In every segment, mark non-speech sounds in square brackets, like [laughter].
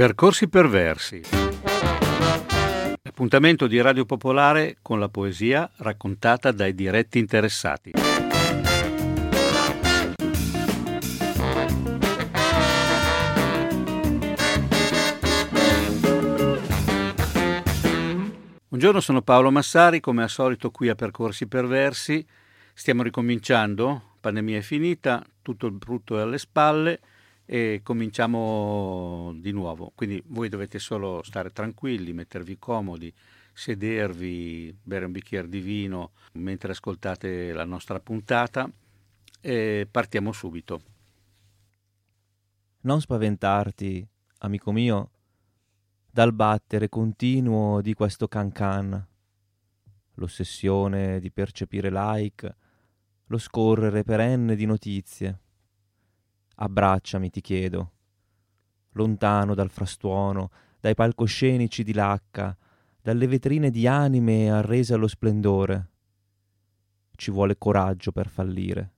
Percorsi perversi. Appuntamento di Radio Popolare con la poesia raccontata dai diretti interessati. Buongiorno, sono Paolo Massari, come al solito qui a Percorsi Perversi. Stiamo ricominciando, pandemia è finita, tutto il brutto è alle spalle e cominciamo di nuovo. Quindi voi dovete solo stare tranquilli, mettervi comodi, sedervi, bere un bicchiere di vino mentre ascoltate la nostra puntata e partiamo subito. Non spaventarti, amico mio, dal battere continuo di questo cancan, l'ossessione di percepire like, lo scorrere perenne di notizie Abbracciami, ti chiedo. Lontano dal frastuono, dai palcoscenici di lacca, dalle vetrine di anime arrese allo splendore. Ci vuole coraggio per fallire,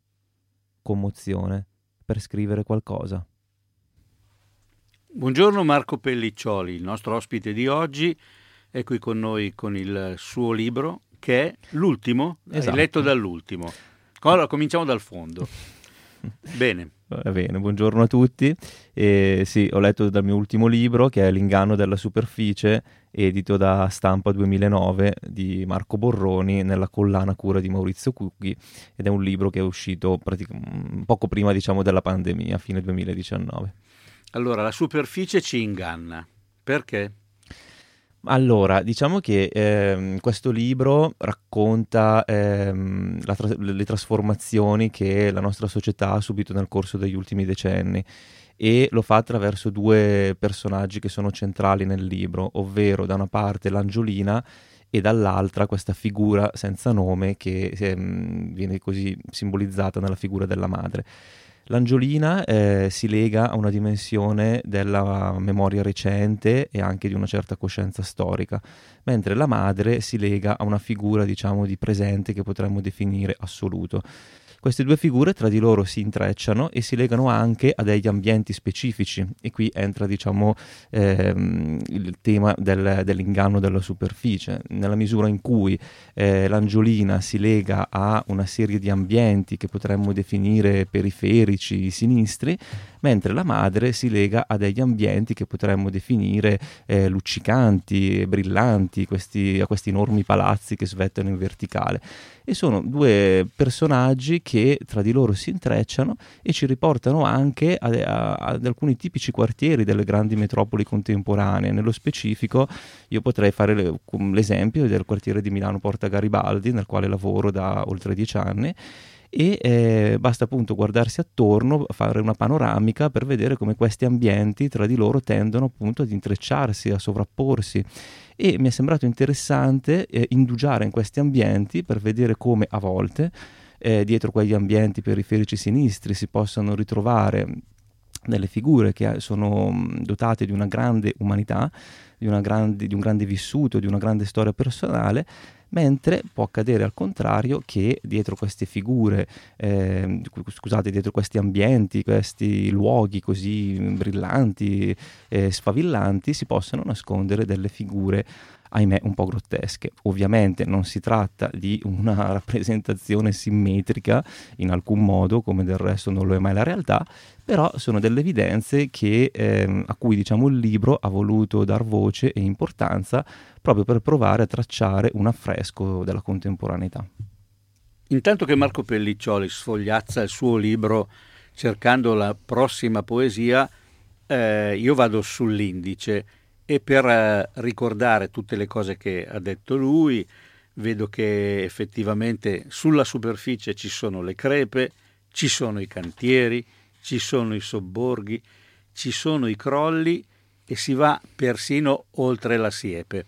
commozione per scrivere qualcosa. Buongiorno Marco Pelliccioli, il nostro ospite di oggi è qui con noi con il suo libro che è l'ultimo, esatto. letto dall'ultimo. Allora cominciamo dal fondo. [laughs] Bene. Va bene, buongiorno a tutti. E sì, ho letto dal mio ultimo libro che è L'inganno della superficie, edito da Stampa 2009 di Marco Borroni nella collana cura di Maurizio Cucchi ed è un libro che è uscito pratic- poco prima diciamo della pandemia, fine 2019. Allora, la superficie ci inganna. Perché? Allora, diciamo che ehm, questo libro racconta ehm, tra- le trasformazioni che la nostra società ha subito nel corso degli ultimi decenni e lo fa attraverso due personaggi che sono centrali nel libro, ovvero da una parte l'Angiolina e dall'altra questa figura senza nome che ehm, viene così simbolizzata nella figura della madre. L'angiolina eh, si lega a una dimensione della memoria recente e anche di una certa coscienza storica, mentre la madre si lega a una figura, diciamo, di presente che potremmo definire assoluto. Queste due figure tra di loro si intrecciano e si legano anche a degli ambienti specifici. E qui entra diciamo ehm, il tema del, dell'inganno della superficie, nella misura in cui eh, l'angiolina si lega a una serie di ambienti che potremmo definire periferici, sinistri, mentre la madre si lega a degli ambienti che potremmo definire eh, luccicanti, brillanti, questi, a questi enormi palazzi che svettano in verticale. E sono due personaggi che tra di loro si intrecciano e ci riportano anche a, a, ad alcuni tipici quartieri delle grandi metropoli contemporanee. Nello specifico io potrei fare le, l'esempio del quartiere di Milano Porta Garibaldi, nel quale lavoro da oltre dieci anni e eh, basta appunto guardarsi attorno, fare una panoramica per vedere come questi ambienti tra di loro tendono appunto ad intrecciarsi, a sovrapporsi. E mi è sembrato interessante eh, indugiare in questi ambienti per vedere come a volte eh, dietro quegli ambienti periferici sinistri si possano ritrovare delle figure che sono dotate di una grande umanità, di, una grande, di un grande vissuto, di una grande storia personale mentre può accadere al contrario che dietro queste figure, eh, scusate, dietro questi ambienti, questi luoghi così brillanti e sfavillanti si possano nascondere delle figure ahimè un po' grottesche. Ovviamente non si tratta di una [laughs] rappresentazione simmetrica in alcun modo, come del resto non lo è mai la realtà, però sono delle evidenze che, eh, a cui diciamo, il libro ha voluto dar voce e importanza proprio per provare a tracciare un affresco della contemporaneità. Intanto che Marco Pelliccioli sfogliazza il suo libro cercando la prossima poesia, eh, io vado sull'indice e per eh, ricordare tutte le cose che ha detto lui, vedo che effettivamente sulla superficie ci sono le crepe, ci sono i cantieri, ci sono i sobborghi, ci sono i crolli e si va persino oltre la siepe.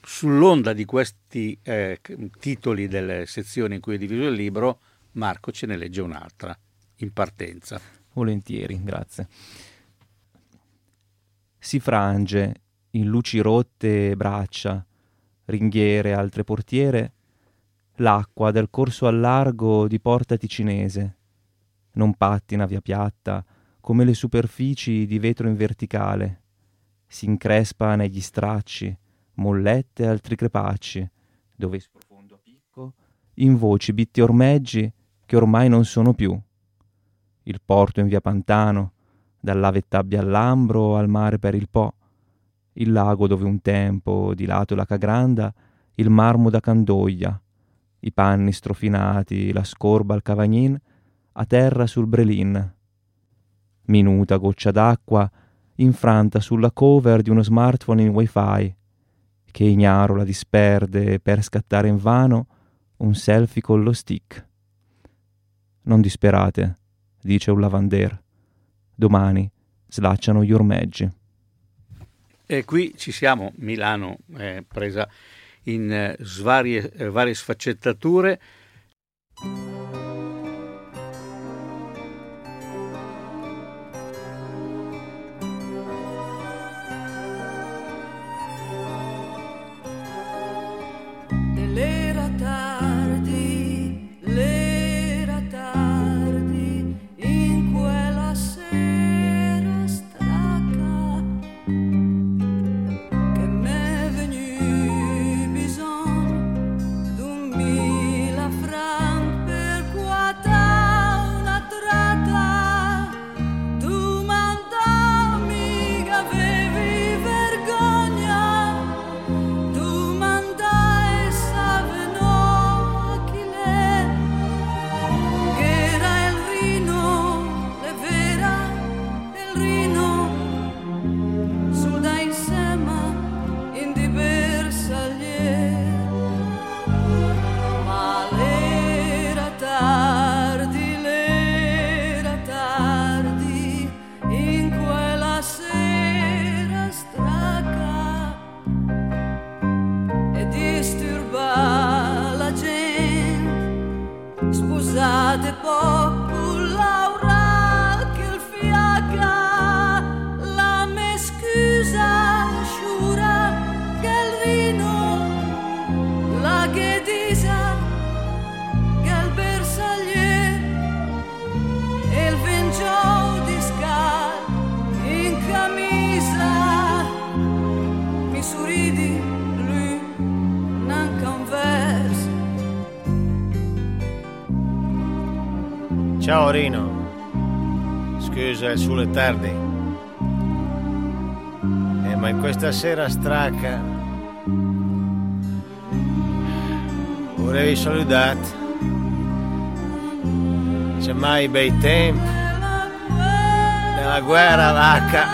Sull'onda di questi eh, titoli delle sezioni in cui è diviso il libro, Marco ce ne legge un'altra in partenza. Volentieri, grazie. Si frange in luci rotte braccia, ringhiere, altre portiere, l'acqua del corso al largo di Porta Ticinese. Non pattina via piatta, come le superfici di vetro in verticale. Si increspa negli stracci, mollette e altri crepacci, dove sprofondo a picco, in voci bitti ormeggi che ormai non sono più. Il porto in via Pantano, dall'Ave Tabbia all'Ambro al mare per il Po, il lago dove un tempo, di lato la Cagranda, il marmo da Candoglia, i panni strofinati, la scorba al Cavagnin, a terra sul Brelin. Minuta goccia d'acqua infranta sulla cover di uno smartphone in wifi, che ignaro la disperde per scattare invano un selfie con lo stick. Non disperate, dice un lavander. Domani slacciano gli ormeggi. E qui ci siamo, Milano è presa in eh, varie, eh, varie sfaccettature. río. Ciao Rino, scusa il sole tardi. Eh, ma in questa sera stracca volevi salutare. C'è mai bei tempi nella guerra vacca.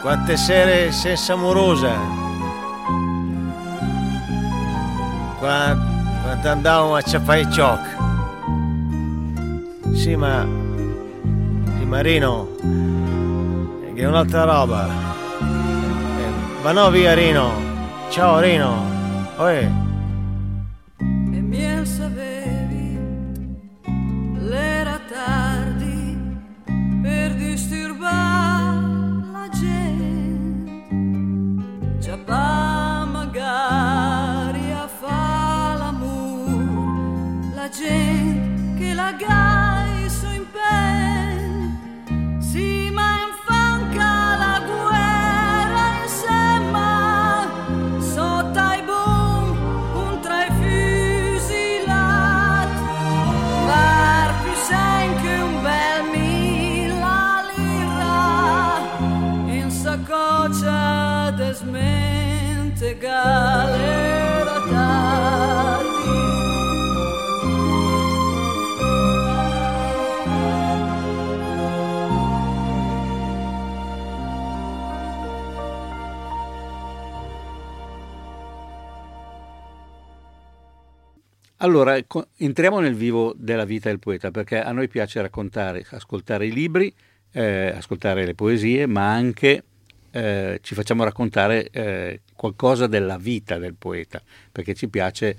Quante sere senza amorosa. Quante quando andavamo a Ciapai Cioc. Sì, ma... Sì, Marino, è un'altra roba. Eh, ma no, via Rino. Ciao Rino. Oi. God. Allora, entriamo nel vivo della vita del poeta, perché a noi piace raccontare, ascoltare i libri, eh, ascoltare le poesie, ma anche eh, ci facciamo raccontare eh, qualcosa della vita del poeta, perché ci piace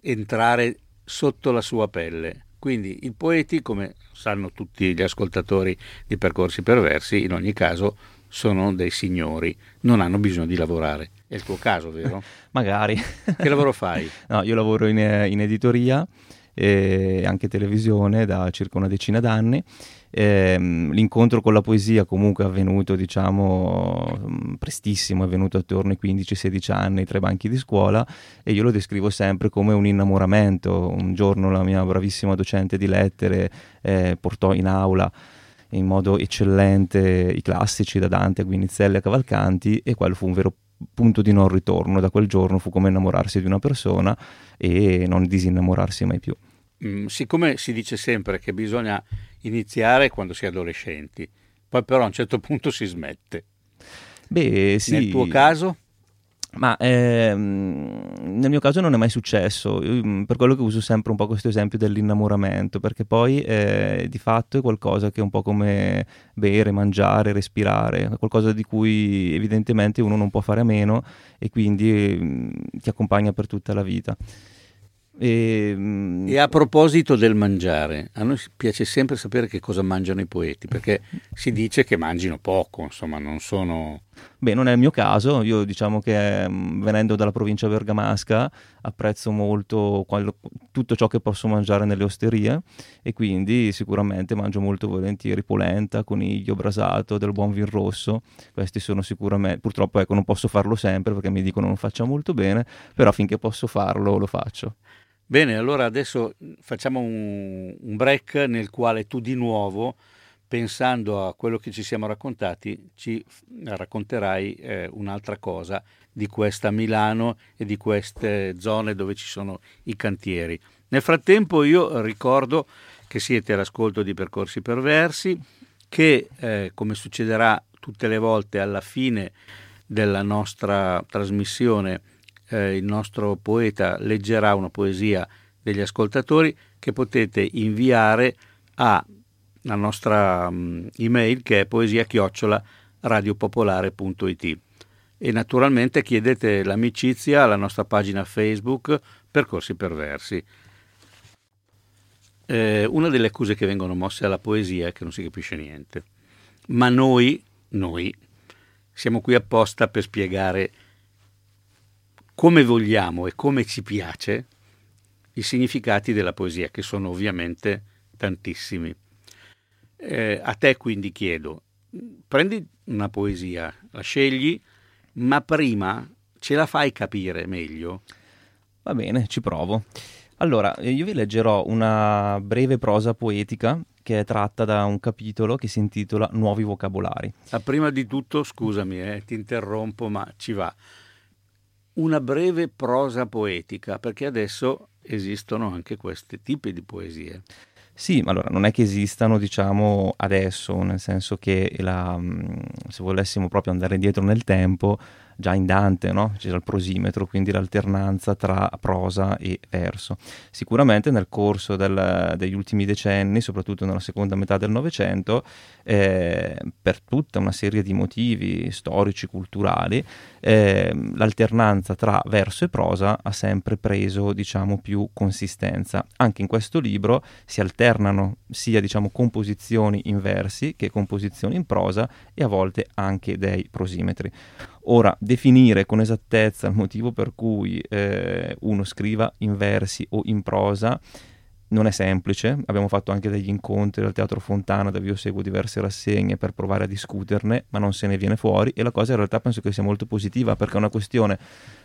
entrare sotto la sua pelle. Quindi i poeti, come sanno tutti gli ascoltatori di Percorsi Perversi, in ogni caso sono dei signori, non hanno bisogno di lavorare. È il tuo caso, vero? [laughs] Magari. Che lavoro fai? [laughs] no, io lavoro in, in editoria e anche televisione da circa una decina d'anni. Eh, l'incontro con la poesia comunque è avvenuto diciamo prestissimo, è avvenuto attorno ai 15-16 anni tra i banchi di scuola e io lo descrivo sempre come un innamoramento. Un giorno la mia bravissima docente di lettere eh, portò in aula in modo eccellente i classici da Dante a Guinizelli a Cavalcanti e quello fu un vero punto di non ritorno. Da quel giorno fu come innamorarsi di una persona e non disinnamorarsi mai più. Mm, siccome si dice sempre che bisogna iniziare quando si è adolescenti, poi però a un certo punto si smette. Beh, sì. Nel tuo caso? Ma ehm, nel mio caso non è mai successo, Io, mm, per quello che uso sempre un po' questo esempio dell'innamoramento, perché poi eh, di fatto è qualcosa che è un po' come bere, mangiare, respirare, qualcosa di cui evidentemente uno non può fare a meno e quindi eh, ti accompagna per tutta la vita. E, ehm, e, a proposito del mangiare, a noi piace sempre sapere che cosa mangiano i poeti, perché si dice che mangino poco, insomma, non sono... Beh, non è il mio caso, io diciamo che mm, venendo dalla provincia bergamasca apprezzo molto qual- tutto ciò che posso mangiare nelle osterie e quindi sicuramente mangio molto volentieri polenta, coniglio, brasato, del buon vin rosso, questi sono sicuramente, purtroppo ecco non posso farlo sempre perché mi dicono non faccia molto bene, però finché posso farlo lo faccio. Bene, allora adesso facciamo un, un, break nel quale tu di nuovo, pensando a quello che ci siamo raccontati, ci racconterai eh, un'altra cosa di questa Milano e di queste zone dove ci sono i cantieri. Nel frattempo io ricordo che siete all'ascolto di Percorsi Perversi, che eh, come succederà tutte le volte alla fine della nostra trasmissione eh, il nostro poeta leggerà una poesia degli ascoltatori che potete inviare alla nostra um, email che è poesia chiocciola radiopopolare.it e naturalmente chiedete l'amicizia alla nostra pagina Facebook Percorsi Perversi. Eh, una delle accuse che vengono mosse alla poesia è che non si capisce niente, ma noi, noi siamo qui apposta per spiegare come vogliamo e come ci piace i significati della poesia, che sono ovviamente tantissimi. Eh, a te quindi chiedo, prendi una poesia, la scegli, ma prima ce la fai capire meglio? Va bene, ci provo. Allora, io vi leggerò una breve prosa poetica che è tratta da un capitolo che si intitola Nuovi vocabolari. Ah, prima di tutto, scusami, eh, ti interrompo, ma ci va una breve prosa poetica, perché adesso esistono anche questi tipi di poesie. Sì, ma allora non è che esistano, diciamo, adesso, nel senso che la, mm, se volessimo proprio andare indietro nel tempo, già in Dante no? c'era il prosimetro, quindi l'alternanza tra prosa e verso. Sicuramente nel corso del, degli ultimi decenni, soprattutto nella seconda metà del Novecento, eh, per tutta una serie di motivi storici, culturali, eh, l'alternanza tra verso e prosa ha sempre preso diciamo, più consistenza. Anche in questo libro si alternano sia diciamo, composizioni in versi che composizioni in prosa e a volte anche dei prosimetri. Ora, definire con esattezza il motivo per cui eh, uno scriva in versi o in prosa non è semplice, abbiamo fatto anche degli incontri al Teatro Fontana dove io seguo diverse rassegne per provare a discuterne, ma non se ne viene fuori e la cosa in realtà penso che sia molto positiva perché è una questione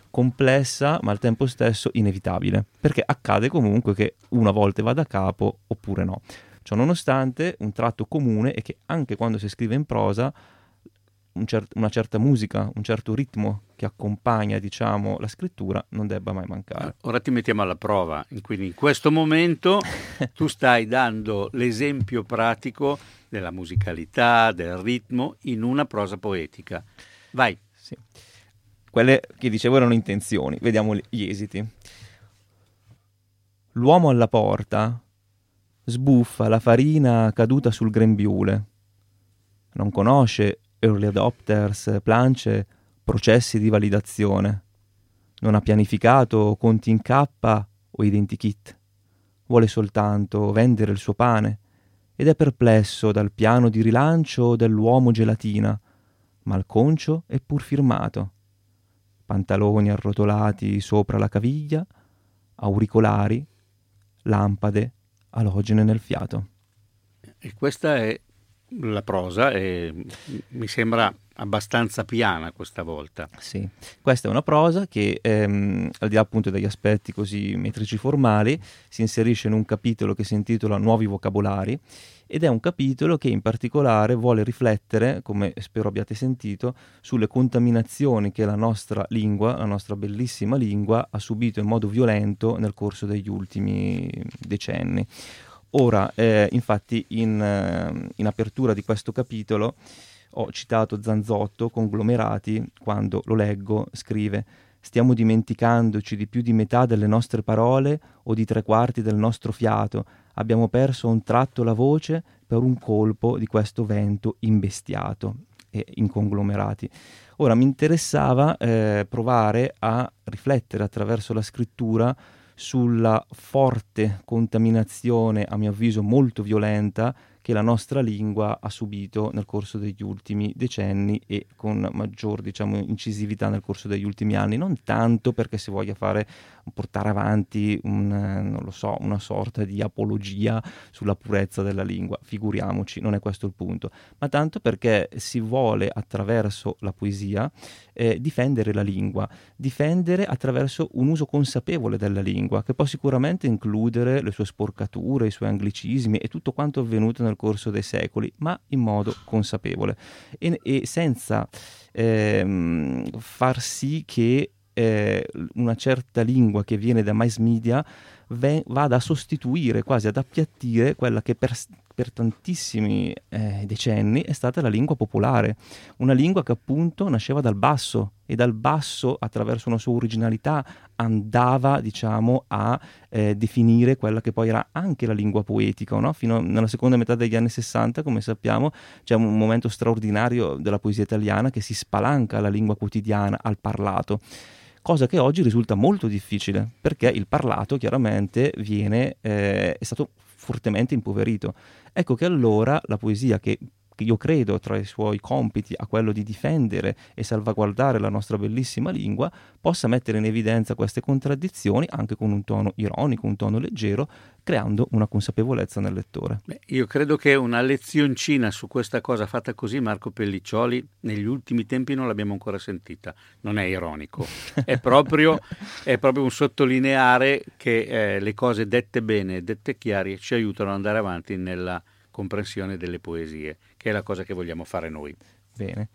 complessa ma al tempo stesso inevitabile, perché accade comunque che una volta vada a capo oppure no. Ciò nonostante un tratto comune è che anche quando si scrive in prosa un cer- una certa musica, un certo ritmo che accompagna, diciamo, la scrittura non debba mai mancare. Ora ti mettiamo alla prova, quindi in questo momento tu [laughs] stai dando l'esempio pratico della musicalità, del ritmo in una prosa poetica. Vai. Sì. Quelle che dicevo erano intenzioni, vediamo gli esiti. L'uomo alla porta sbuffa la farina caduta sul grembiule. Non conosce early adopters, plance, processi di validazione. Non ha pianificato conti in K o identikit. Vuole soltanto vendere il suo pane ed è perplesso dal piano di rilancio dell'uomo gelatina, malconcio e pur firmato. Pantaloni arrotolati sopra la caviglia, auricolari, lampade alogene nel fiato. E questa è la prosa e mi sembra abbastanza piana questa volta. Sì, questa è una prosa che ehm, al di là appunto degli aspetti così metrici formali si inserisce in un capitolo che si intitola Nuovi vocabolari ed è un capitolo che in particolare vuole riflettere, come spero abbiate sentito, sulle contaminazioni che la nostra lingua, la nostra bellissima lingua, ha subito in modo violento nel corso degli ultimi decenni. Ora, eh, infatti, in, eh, in, apertura di questo capitolo ho citato Zanzotto, Conglomerati, quando lo leggo, scrive Stiamo dimenticandoci di più di metà delle nostre parole o di tre quarti del nostro fiato. Abbiamo perso un tratto la voce per un colpo di questo vento imbestiato e in conglomerati. Ora mi interessava eh, provare a riflettere attraverso la scrittura sulla forte contaminazione, a mio avviso molto violenta, che la nostra lingua ha subito nel corso degli ultimi decenni e con maggior diciamo, incisività nel corso degli ultimi anni, non tanto perché si voglia fare, portare avanti un, so, una sorta di apologia sulla purezza della lingua, figuriamoci, non è questo il punto, ma tanto perché si vuole attraverso la poesia eh, difendere la lingua, difendere attraverso un uso consapevole della lingua, che può sicuramente includere le sue sporcature, i suoi anglicismi e tutto quanto avvenuto nel corso dei secoli, ma in modo consapevole. E, e senza ehm, far sì che eh, una certa lingua che viene da mass media vada a sostituire, quasi ad appiattire quella che per, per tantissimi eh, decenni è stata la lingua popolare, una lingua che appunto nasceva dal basso e dal basso, attraverso una sua originalità, andava diciamo a eh, definire quella che poi era anche la lingua poetica. No? Fino alla seconda metà degli anni 60, come sappiamo, c'è un momento straordinario della poesia italiana che si spalanca alla lingua quotidiana, al parlato cosa che oggi risulta molto difficile perché il parlato chiaramente viene, eh, è stato fortemente impoverito. Ecco che allora la poesia che io credo tra i suoi compiti a quello di difendere e salvaguardare la nostra bellissima lingua, possa mettere in evidenza queste contraddizioni anche con un tono ironico, un tono leggero, creando una consapevolezza nel lettore. Beh, io credo che una lezioncina su questa cosa fatta così, Marco Pelliccioli, negli ultimi tempi non l'abbiamo ancora sentita. Non è ironico, [laughs] è proprio, è proprio un sottolineare che eh, le cose dette bene, dette chiare, ci aiutano ad andare avanti nella comprensione delle poesie, che è la cosa che vogliamo fare noi. Bene.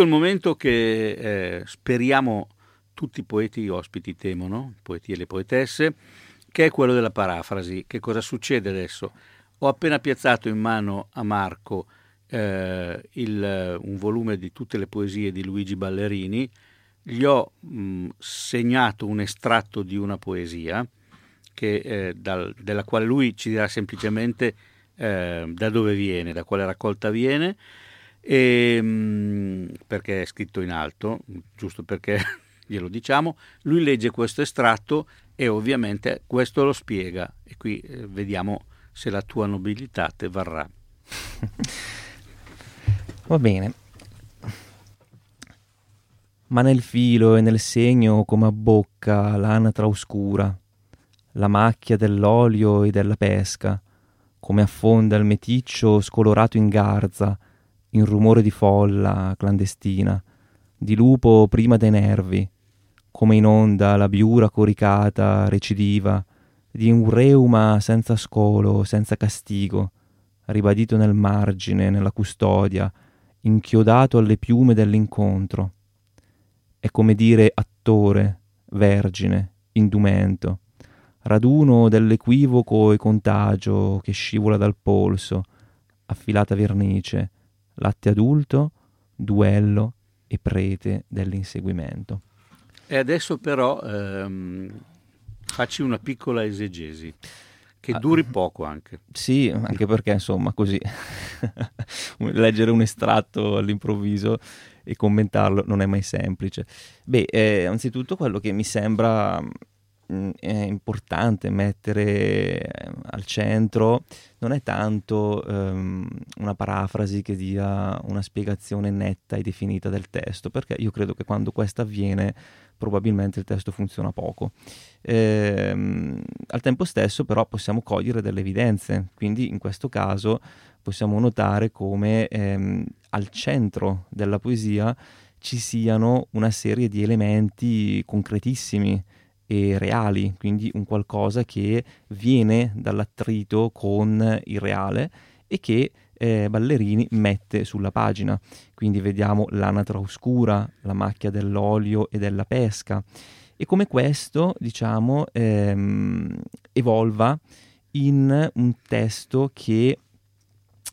Venuto il momento che eh, speriamo tutti i poeti ospiti temono, i poeti e le poetesse, che è quello della parafrasi. Che cosa succede adesso? Ho appena piazzato in mano a Marco eh, il, un volume di tutte le poesie di Luigi Ballerini, gli ho mh, segnato un estratto di una poesia che, eh, dal, della quale lui ci dirà semplicemente eh, da dove viene, da quale raccolta viene, e, mh, perché è scritto in alto, giusto perché [laughs] glielo diciamo, lui legge questo estratto e ovviamente questo lo spiega e qui eh, vediamo se la tua nobiltà te varrà. [laughs] Va bene. Ma nel filo e nel segno come a bocca l'anatra oscura, la macchia dell'olio e della pesca, come affonda il meticcio scolorato in garza, in rumore di folla clandestina, di lupo prima dei nervi, come in onda la biura coricata recidiva, di un reuma senza scolo, senza castigo, ribadito nel margine, nella custodia, inchiodato alle piume dell'incontro. È come dire attore, vergine, indumento, raduno dell'equivoco e contagio che scivola dal polso, affilata vernice, latte adulto, duello e prete dell'inseguimento. E adesso però ehm, facci una piccola esegesi che ah, duri poco anche. Sì, anche perché insomma così [laughs] leggere un estratto all'improvviso e commentarlo non è mai semplice. Beh, eh, anzitutto quello che mi sembra è importante mettere eh, al centro. Non è tanto ehm, una parafrasi che dia una spiegazione netta e definita del testo, perché io credo che quando questo avviene probabilmente il testo funziona poco. Ehm, al tempo stesso però possiamo cogliere delle evidenze, quindi in questo caso possiamo notare come ehm, al centro della poesia ci siano una serie di elementi concretissimi e reali, quindi un qualcosa che viene dall'attrito con il reale e che eh, Ballerini mette sulla pagina. Quindi vediamo l'anatra oscura, la macchia dell'olio e della pesca e come questo, diciamo, ehm, evolva in un testo che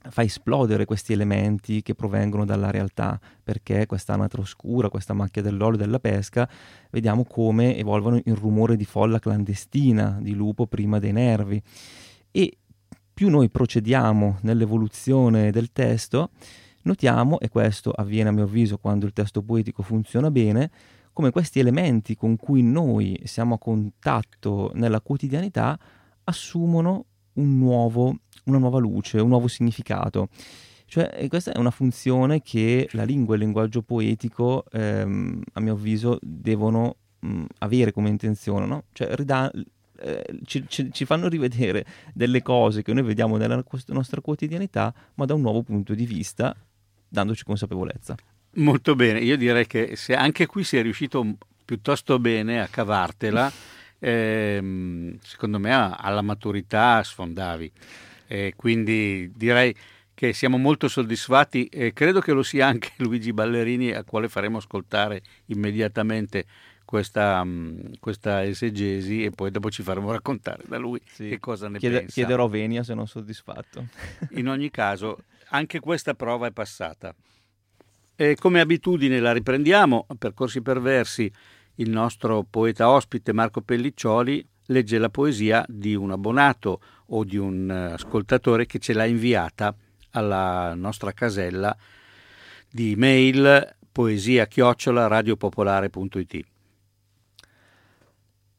fa esplodere questi elementi che provengono dalla realtà, perché questa anatra oscura, questa macchia dell'olio della pesca, vediamo come evolvono in rumore di folla clandestina, di lupo prima dei nervi. E più noi procediamo nell'evoluzione del testo, notiamo, e questo avviene a mio avviso quando il testo poetico funziona bene, come questi elementi con cui noi siamo a contatto nella quotidianità assumono un nuovo, una nuova luce, un nuovo significato. Cioè, questa è una funzione che la lingua e il linguaggio poetico, ehm, a mio avviso, devono mh, avere come intenzione, no? Cioè, rida- eh, ci, ci, ci, fanno rivedere delle cose che noi vediamo nella nostra quotidianità, ma da un nuovo punto di vista, dandoci consapevolezza. Molto bene, io direi che se anche qui si è riuscito piuttosto bene a cavartela, ehm, secondo me alla maturità sfondavi. Eh, quindi direi che siamo molto soddisfatti e credo che lo sia anche [laughs] Luigi Ballerini, a quale faremo ascoltare immediatamente questa, mm, questa, esegesi e poi dopo ci faremo raccontare da lui sì. che cosa ne Chiede, pensa. Chiederò venia se non soddisfatto. In ogni caso, anche questa prova è passata. E come abitudine la riprendiamo, percorsi perversi, il nostro poeta ospite Marco Pelliccioli legge la poesia di un abbonato o di un eh, ascoltatore che ce l'ha inviata alla nostra casella di mail poesia chiocciola radiopopolare.it.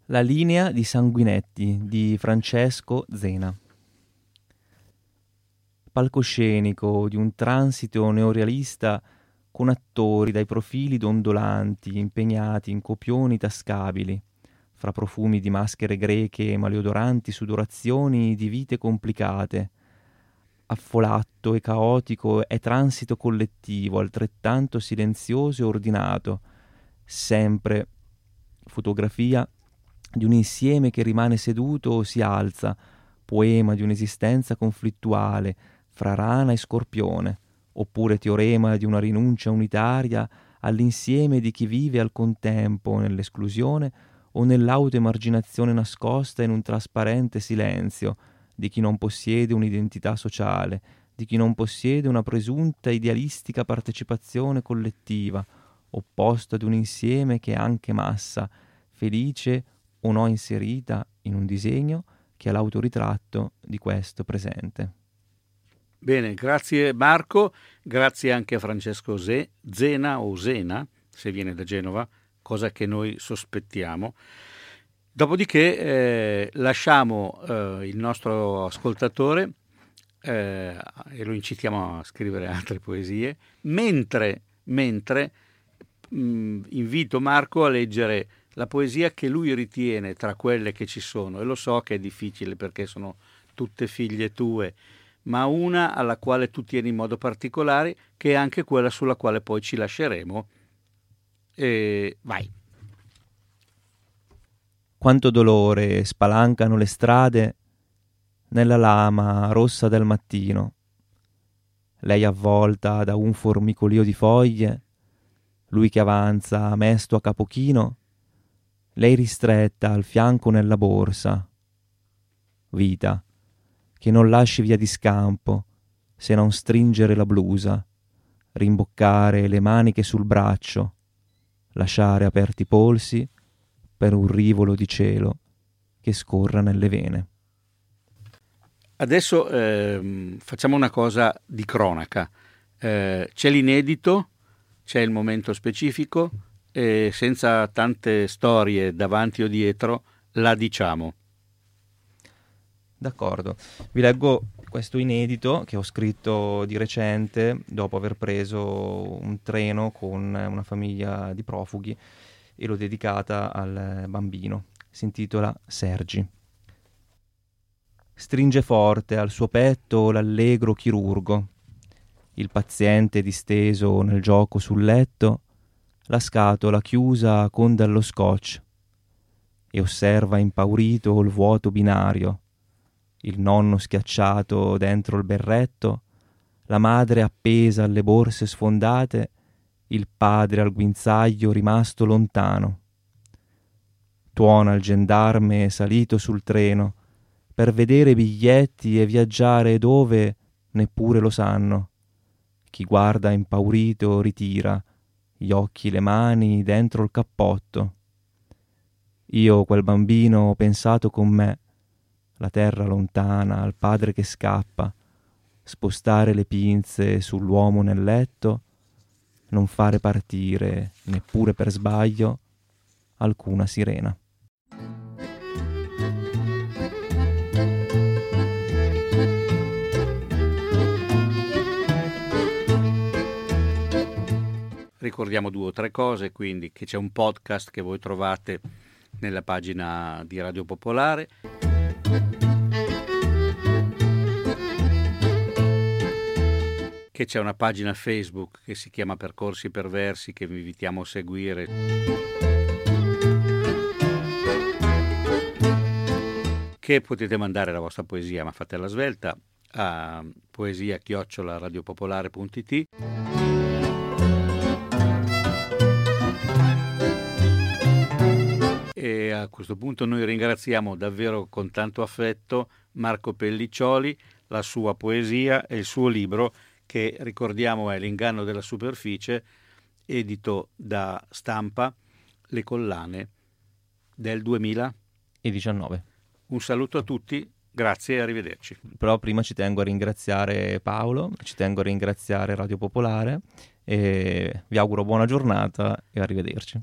La linea di Sanguinetti di Francesco Zena. Palcoscenico di un transito neorealista con attori dai profili dondolanti, impegnati in copioni tascabili, fra profumi di maschere greche e maleodoranti sudorazioni di vite complicate. Affolatto e caotico è transito collettivo, altrettanto silenzioso e ordinato, sempre. Fotografia di un insieme che rimane seduto o si alza, poema di un'esistenza conflittuale fra rana e scorpione, oppure teorema di una rinuncia unitaria all'insieme di chi vive al contempo nell'esclusione o nell'autoemarginazione nascosta in un trasparente silenzio di chi non possiede un'identità sociale, di chi non possiede una presunta idealistica partecipazione collettiva, opposta ad un insieme che è anche massa, felice o no inserita in un disegno che è l'autoritratto di questo presente. Bene, grazie Marco, grazie anche a Francesco Ze, Zena o Zena, se viene da Genova, cosa che noi sospettiamo. Dopodiché eh, lasciamo eh, il nostro ascoltatore eh, e lo incitiamo a scrivere altre poesie, mentre, mentre mh, invito Marco a leggere la poesia che lui ritiene tra quelle che ci sono, e lo so che è difficile perché sono tutte figlie tue, ma una alla quale tu tieni in modo particolare, che è anche quella sulla quale poi ci lasceremo. E vai. Quanto dolore spalancano le strade nella lama rossa del mattino. Lei avvolta da un formicolio di foglie, lui che avanza mesto a capochino, lei ristretta al fianco nella borsa. Vita, che non lasci via di scampo, se non stringere la blusa, rimboccare le maniche sul braccio, lasciare aperti i polsi per un rivolo di cielo che scorra nelle vene. Adesso eh, facciamo una cosa di cronaca. Eh, c'è l'inedito, c'è il momento specifico e senza tante storie davanti o dietro la diciamo. D'accordo, vi leggo questo inedito che ho scritto di recente dopo aver preso un treno con una famiglia di profughi e l'ho dedicata al bambino. Si intitola Sergi. Stringe forte al suo petto l'allegro chirurgo. Il paziente disteso nel gioco sul letto, la scatola chiusa con dello scotch e osserva impaurito il vuoto binario il nonno schiacciato dentro il berretto, la madre appesa alle borse sfondate, il padre al guinzaglio rimasto lontano. Tuona il gendarme salito sul treno per vedere biglietti e viaggiare dove neppure lo sanno. Chi guarda impaurito ritira gli occhi, le mani dentro il cappotto. Io, quel bambino, ho pensato con me la terra lontana, al padre che scappa, spostare le pinze sull'uomo nel letto, non fare partire, neppure per sbaglio, alcuna sirena. Ricordiamo due o tre cose, quindi che c'è un podcast che voi trovate nella pagina di Radio Popolare che c'è una pagina Facebook che si chiama Percorsi Perversi che vi invitiamo a seguire. Che potete mandare la vostra poesia, ma fatela svelta, a poesia-radiopopolare.it E a questo punto noi ringraziamo davvero con tanto affetto Marco Pelliccioli, la sua poesia e il suo libro che ricordiamo è L'inganno della superficie, edito da Stampa, Le Collane del 2019. Un saluto a tutti, grazie e arrivederci. Però prima ci tengo a ringraziare Paolo, ci tengo a ringraziare Radio Popolare e vi auguro buona giornata e arrivederci.